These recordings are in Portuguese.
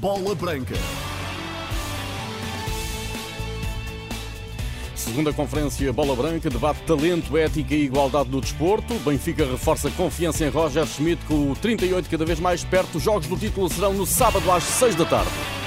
Bola Branca. Segunda conferência Bola Branca debate talento, ética e igualdade no desporto. Benfica reforça confiança em Roger Schmidt com o 38 cada vez mais perto. Os jogos do título serão no sábado às 6 da tarde.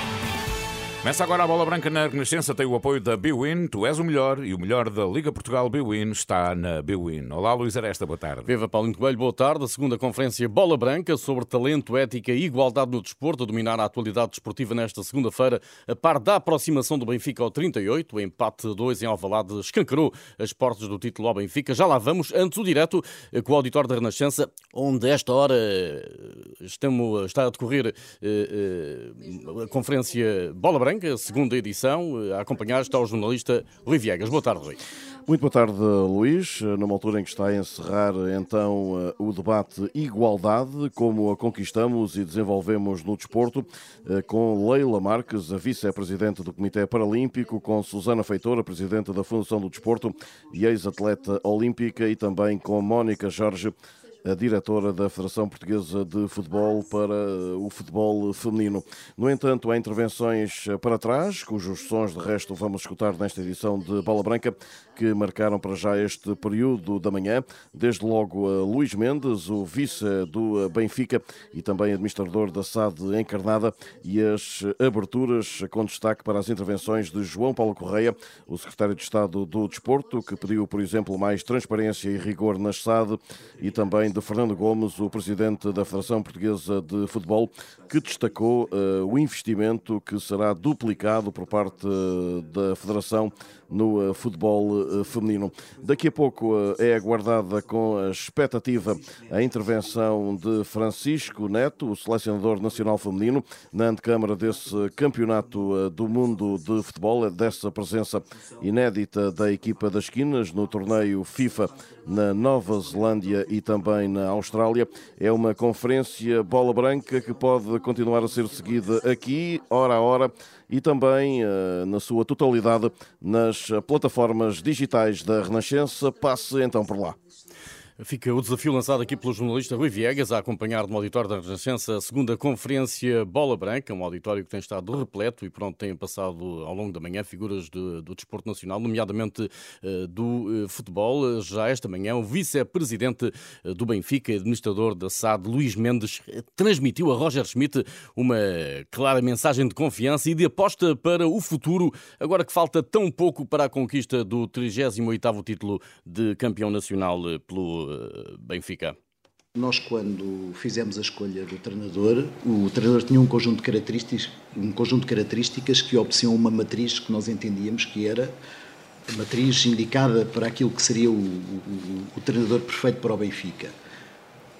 Começa agora a bola branca na Renascença, tem o apoio da Biwin. Tu és o melhor e o melhor da Liga Portugal Biwin está na Biwin. Olá, Luís Aresta, boa tarde. Viva Paulinho Coelho, boa tarde. A segunda conferência Bola Branca sobre talento, ética e igualdade no desporto, a dominar a atualidade desportiva nesta segunda-feira, a par da aproximação do Benfica ao 38, o empate 2 em Alvalade escancarou as portas do título ao Benfica. Já lá vamos, antes o direto com o auditório da Renascença, onde esta hora estamos, está a decorrer eh, eh, a conferência Bola Branca Branca, segunda edição. A acompanhar está o jornalista Rui Viegas. Boa tarde, Rui. Muito boa tarde, Luís. Numa altura em que está a encerrar então o debate Igualdade, como a conquistamos e desenvolvemos no desporto, com Leila Marques, a vice-presidente do Comitê Paralímpico, com Susana Feitora, presidente da Fundação do Desporto e ex-atleta olímpica, e também com Mónica Jorge, a diretora da Federação Portuguesa de Futebol para o futebol feminino. No entanto, há intervenções para trás, cujos sons de resto vamos escutar nesta edição de Bola Branca, que marcaram para já este período da manhã. Desde logo Luís Mendes, o vice do Benfica e também administrador da SAD encarnada, e as aberturas com destaque para as intervenções de João Paulo Correia, o secretário de Estado do Desporto, que pediu, por exemplo, mais transparência e rigor na SAD e também de Fernando Gomes, o presidente da Federação Portuguesa de Futebol, que destacou uh, o investimento que será duplicado por parte uh, da Federação no uh, futebol feminino. Daqui a pouco é aguardada com a expectativa a intervenção de Francisco Neto, o selecionador nacional feminino, na antecâmara desse campeonato do mundo de futebol, dessa presença inédita da equipa das esquinas no torneio FIFA na Nova Zelândia e também na Austrália. É uma conferência bola branca que pode continuar a ser seguida aqui, hora a hora, e também, na sua totalidade, nas plataformas digitais da Renascença. Passe então por lá. Fica o desafio lançado aqui pelo jornalista Rui Viegas a acompanhar no auditório da Renascença a segunda conferência Bola Branca, um auditório que tem estado repleto e pronto, tem passado ao longo da manhã figuras de, do desporto nacional, nomeadamente uh, do uh, futebol. Já esta manhã, o vice-presidente uh, do Benfica, administrador da SAD, Luís Mendes, transmitiu a Roger Schmidt uma clara mensagem de confiança e de aposta para o futuro, agora que falta tão pouco para a conquista do 38º título de campeão nacional pelo Benfica? Nós, quando fizemos a escolha do treinador, o treinador tinha um conjunto de características, um conjunto de características que obedeciam uma matriz que nós entendíamos que era a matriz indicada para aquilo que seria o, o, o treinador perfeito para o Benfica.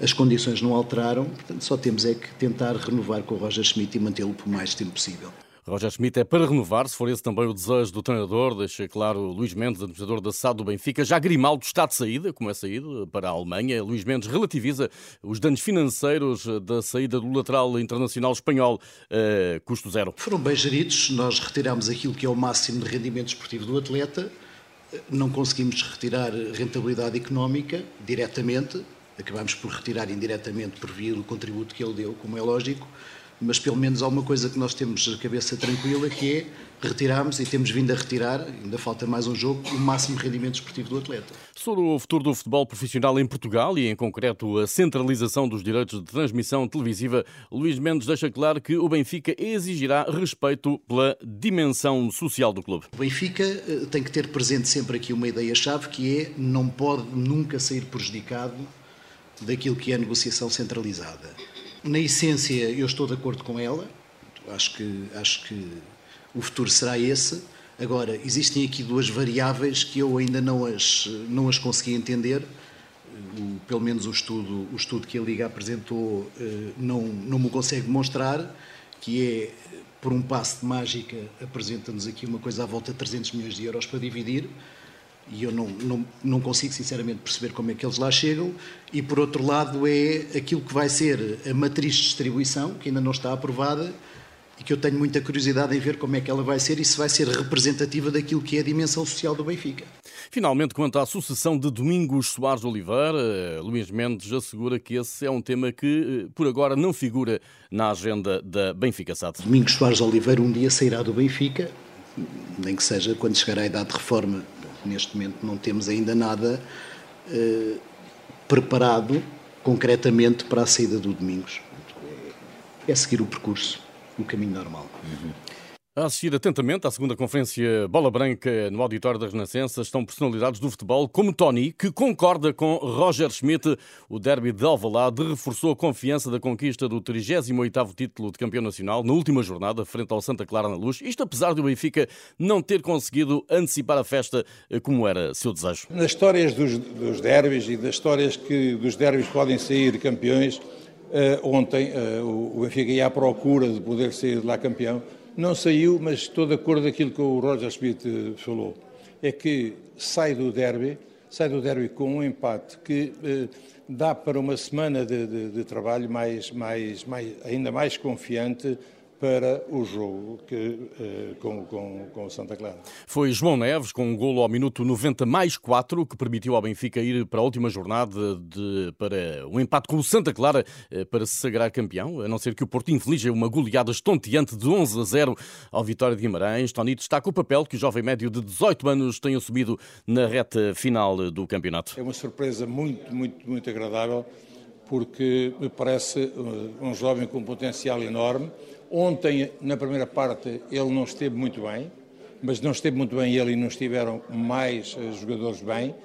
As condições não alteraram, portanto, só temos é que tentar renovar com o Roger Schmidt e mantê-lo por mais tempo possível. Roger Schmidt é para renovar, se for esse também o desejo do treinador, deixa claro Luís Mendes, administrador da SAD do Benfica. Já Grimaldo está de saída, como é saído para a Alemanha. Luís Mendes relativiza os danos financeiros da saída do lateral internacional espanhol, uh, custo zero. Foram bem geridos, nós retiramos aquilo que é o máximo de rendimento esportivo do atleta, não conseguimos retirar rentabilidade económica diretamente, acabamos por retirar indiretamente por via do contributo que ele deu, como é lógico, mas pelo menos há uma coisa que nós temos a cabeça tranquila que é retirarmos e temos vindo a retirar, ainda falta mais um jogo, o máximo rendimento esportivo do atleta. Sobre o futuro do futebol profissional em Portugal e em concreto a centralização dos direitos de transmissão televisiva, Luís Mendes deixa claro que o Benfica exigirá respeito pela dimensão social do clube. O Benfica tem que ter presente sempre aqui uma ideia-chave que é não pode nunca sair prejudicado daquilo que é a negociação centralizada na essência, eu estou de acordo com ela. Acho que, acho que o futuro será esse. Agora, existem aqui duas variáveis que eu ainda não as, não as consegui entender. O, pelo menos o estudo, o estudo que a Liga apresentou eh, não, não me consegue demonstrar, que é, por um passo de mágica, apresenta-nos aqui uma coisa à volta de 300 milhões de euros para dividir e eu não, não, não consigo sinceramente perceber como é que eles lá chegam, e por outro lado é aquilo que vai ser a matriz de distribuição, que ainda não está aprovada, e que eu tenho muita curiosidade em ver como é que ela vai ser e se vai ser representativa daquilo que é a dimensão social do Benfica. Finalmente, quanto à sucessão de Domingos Soares Oliveira, Luís Mendes assegura que esse é um tema que, eh, por agora, não figura na agenda da Benfica SAD. Domingos Soares Oliveira um dia sairá do Benfica, nem que seja quando chegar à idade de reforma. Neste momento não temos ainda nada eh, preparado concretamente para a saída do Domingos. É, é seguir o percurso, o caminho normal. Uhum. A assistir atentamente à segunda conferência Bola Branca no Auditório das Renascenças estão personalidades do futebol como Tony, que concorda com Roger Schmidt. O derby de Alvalade reforçou a confiança da conquista do 38º título de campeão nacional na última jornada, frente ao Santa Clara na Luz. Isto apesar de o Benfica não ter conseguido antecipar a festa eh, como era seu desejo. Nas histórias dos, dos derbys e das histórias que dos derbys podem sair campeões, uh, ontem uh, o Benfica ia à procura de poder sair de lá campeão não saiu, mas estou de acordo com aquilo que o Roger Schmidt eh, falou. É que sai do derby, sai do derby com um empate que eh, dá para uma semana de, de, de trabalho mais, mais, mais, ainda mais confiante para o jogo que, eh, com, com, com o Santa Clara. Foi João Neves com um golo ao minuto 90 mais 4 que permitiu ao Benfica ir para a última jornada de, para um empate com o Santa Clara eh, para se sagrar campeão, a não ser que o Porto inflija uma goleada estonteante de 11 a 0 ao Vitória de Guimarães. Tony destaca o papel que o jovem médio de 18 anos tem assumido na reta final do campeonato. É uma surpresa muito, muito, muito agradável porque me parece eh, um jovem com um potencial enorme Ontem, na primeira parte, ele não esteve muito bem, mas não esteve muito bem ele e não estiveram mais eh, jogadores bem,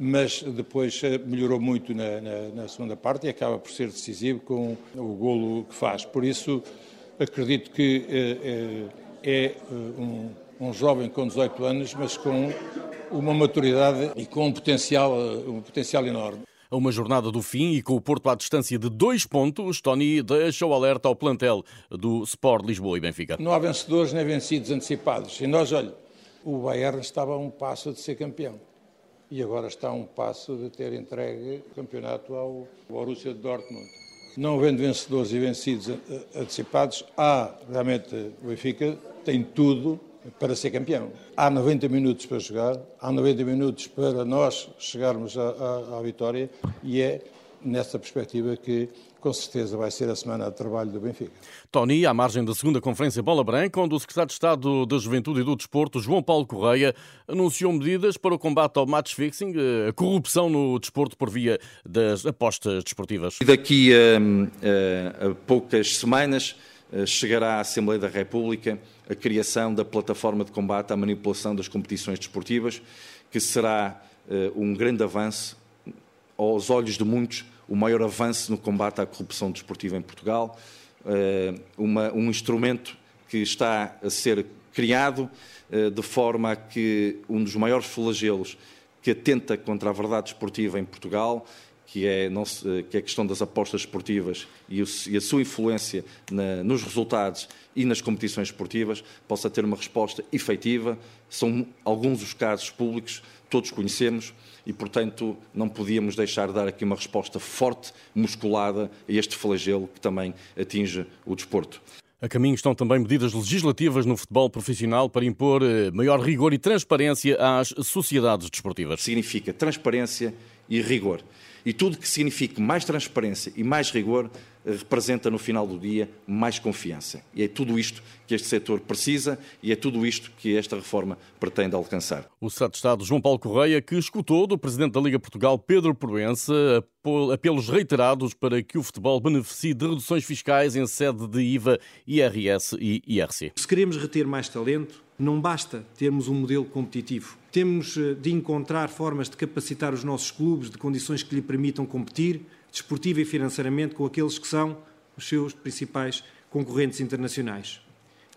mas depois eh, melhorou muito na, na, na, segunda parte e acaba por ser decisivo com o golo que faz. Por isso, acredito que é, é um, um jovem com 18 anos, mas com uma maturidade e com um potencial, um potencial enorme. A uma jornada do fim e com o Porto à distância de dois pontos, Tony deixa o alerta ao plantel do Sport Lisboa e Benfica. Não há vencedores nem vencidos antecipados. E nós, olha, o Bayern estava a um passo de ser campeão. E agora está a um passo de ter entregue o campeonato ao Borussia Dortmund. Não havendo vencedores e vencidos antecipados, há realmente o Benfica tem tudo para ser campeão. Há 90 minutos para jogar, há 90 minutos para nós chegarmos à, à, à vitória e é nessa perspectiva que com certeza vai ser a semana de trabalho do Benfica. Tony, à margem da segunda conferência Bola Branca, onde o secretário de Estado da Juventude e do Desporto, João Paulo Correia, anunciou medidas para o combate ao match fixing, a corrupção no desporto por via das apostas desportivas. E daqui a, a, a poucas semanas eh, chegará à Assembleia da República a criação da plataforma de combate à manipulação das competições desportivas, que será uh, um grande avanço, aos olhos de muitos, o maior avanço no combate à corrupção desportiva em Portugal, uh, uma, um instrumento que está a ser criado de forma a que um dos maiores flagelos que atenta contra a verdade desportiva em Portugal que é, não, que é a questão das apostas esportivas e, o, e a sua influência na, nos resultados e nas competições esportivas, possa ter uma resposta efetiva. São alguns os casos públicos, todos conhecemos, e, portanto, não podíamos deixar de dar aqui uma resposta forte, musculada a este flagelo que também atinge o desporto. A caminho estão também medidas legislativas no futebol profissional para impor eh, maior rigor e transparência às sociedades desportivas. Significa transparência e rigor. E tudo que signifique mais transparência e mais rigor eh, representa no final do dia mais confiança. E é tudo isto que este setor precisa e é tudo isto que esta reforma pretende alcançar. O Secretário de Estado João Paulo Correia, que escutou do Presidente da Liga Portugal, Pedro Proença, apelos reiterados para que o futebol beneficie de reduções fiscais em sede de IVA, IRS e IRC. Se queremos reter mais talento, não basta termos um modelo competitivo. Temos eh, de encontrar formas de capacitar os nossos clubes de condições que lhe permitam competir, desportiva e financeiramente, com aqueles que são os seus principais concorrentes internacionais.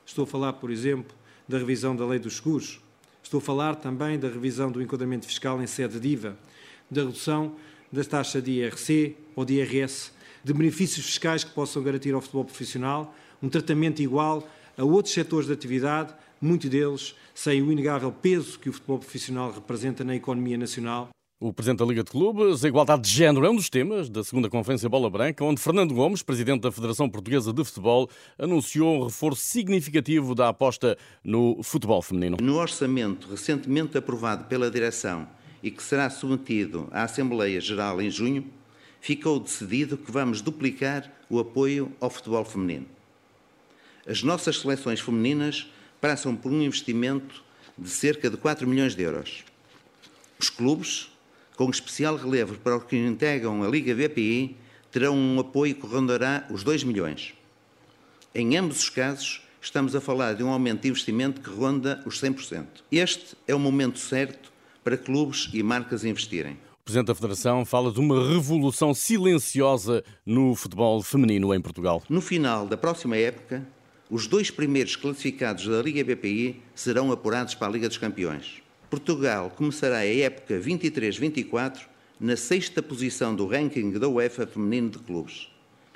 Estou a falar, por exemplo, da revisão da lei dos seguros. Estou a falar também da revisão do enquadramento fiscal em sede de IVA, da redução da taxa de IRC ou de IRS, de benefícios fiscais que possam garantir ao futebol profissional um tratamento igual a outros setores de atividade muitos deles sem o inegável peso que o futebol profissional representa na economia nacional O Presidente da Liga de Clubes, a igualdade de género é um dos temas da segunda Conferência Bola Branca, onde Fernando Gomes, Presidente da Federação Portuguesa de Futebol, anunciou um reforço significativo da aposta no futebol feminino. No orçamento recentemente aprovado pela Direção e que será submetido à Assembleia Geral em junho, ficou decidido que vamos duplicar o apoio ao futebol feminino. As nossas seleções femininas passam por um investimento de cerca de 4 milhões de euros. Os clubes com especial relevo para os que integram a Liga BPI, terão um apoio que rondará os 2 milhões. Em ambos os casos, estamos a falar de um aumento de investimento que ronda os 100%. Este é o momento certo para clubes e marcas investirem. O Presidente da Federação fala de uma revolução silenciosa no futebol feminino em Portugal. No final da próxima época, os dois primeiros classificados da Liga BPI serão apurados para a Liga dos Campeões. Portugal começará a época 23-24 na sexta posição do ranking da UEFA feminino de clubes.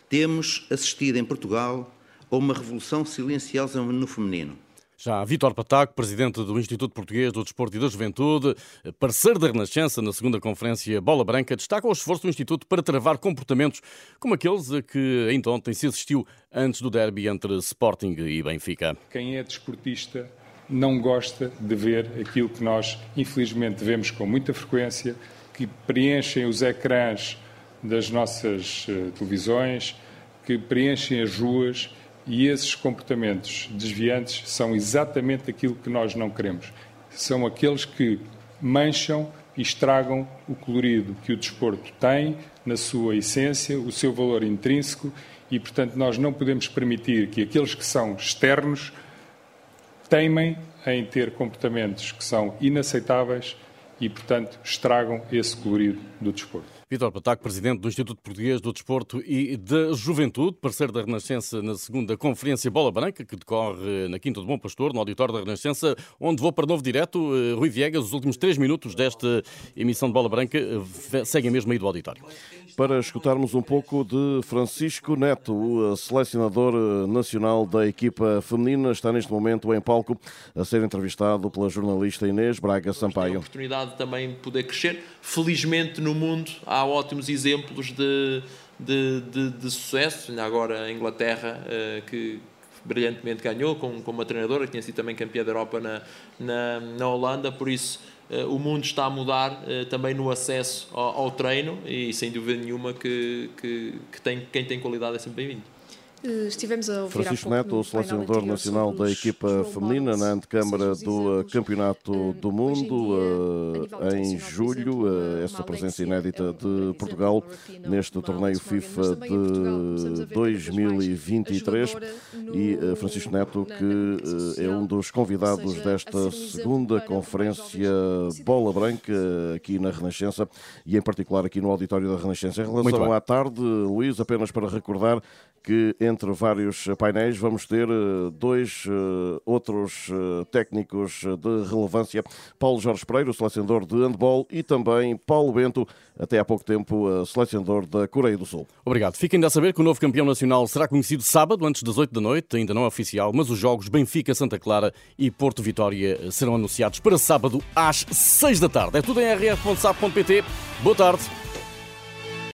Temos assistido em Portugal a uma revolução silenciosa no feminino. Já Vítor Pataco, presidente do Instituto Português do Desporto e da Juventude, parceiro da Renascença na segunda conferência Bola Branca, destaca o esforço do Instituto para travar comportamentos como aqueles a que ainda ontem se assistiu antes do derby entre Sporting e Benfica. Quem é desportista não gosta de ver aquilo que nós, infelizmente, vemos com muita frequência, que preenchem os ecrãs das nossas uh, televisões, que preenchem as ruas e esses comportamentos desviantes são exatamente aquilo que nós não queremos. São aqueles que mancham e estragam o colorido que o desporto tem na sua essência, o seu valor intrínseco e, portanto, nós não podemos permitir que aqueles que são externos teimem em ter comportamentos que são inaceitáveis e, portanto, estragam esse colorido do desporto. Vitor Pataco, presidente do Instituto Português do Desporto e da Juventude, parceiro da Renascença na segunda Conferência Bola Branca, que decorre na Quinta do Bom Pastor, no auditório da Renascença, onde vou para novo direto. Eh, Rui Viegas, os últimos três minutos desta emissão de Bola Branca eh, seguem mesmo aí do auditório para escutarmos um pouco de Francisco Neto, o selecionador nacional da equipa feminina. Está neste momento em palco a ser entrevistado pela jornalista Inês Braga Sampaio. a oportunidade também de poder crescer. Felizmente no mundo há ótimos exemplos de, de, de, de sucesso. Agora a Inglaterra, eh, que brilhantemente ganhou com, com uma treinadora que tinha sido também campeã da Europa na, na, na Holanda, por isso eh, o mundo está a mudar eh, também no acesso ao, ao treino e sem dúvida nenhuma que, que, que tem, quem tem qualidade é sempre bem-vindo. Eh, estivemos a ouvir Francisco Neto, o selecionador nacional da equipa feminina na antecâmara do Campeonato do Mundo em julho, essa presença inédita de Portugal neste torneio FIFA de 2023 e Francisco Neto que é um dos convidados desta segunda conferência Bola Branca aqui na Renascença e em particular aqui no auditório da Renascença. Em relação à tarde, Luís, apenas para recordar que entre vários painéis vamos ter eh, dois eh, outros eh, técnicos de relevância, Paulo Jorge Pereira, selecionador de handball, e também Paulo Bento, até há pouco tempo selecionador da Coreia do Sul. Obrigado. Fiquem ainda a saber que o novo campeão nacional será conhecido sábado, antes das 8 da noite, ainda não é oficial, mas os jogos Benfica, Santa Clara e Porto Vitória serão anunciados para sábado às 6 da tarde. É tudo em rr.sap.pt. Boa tarde.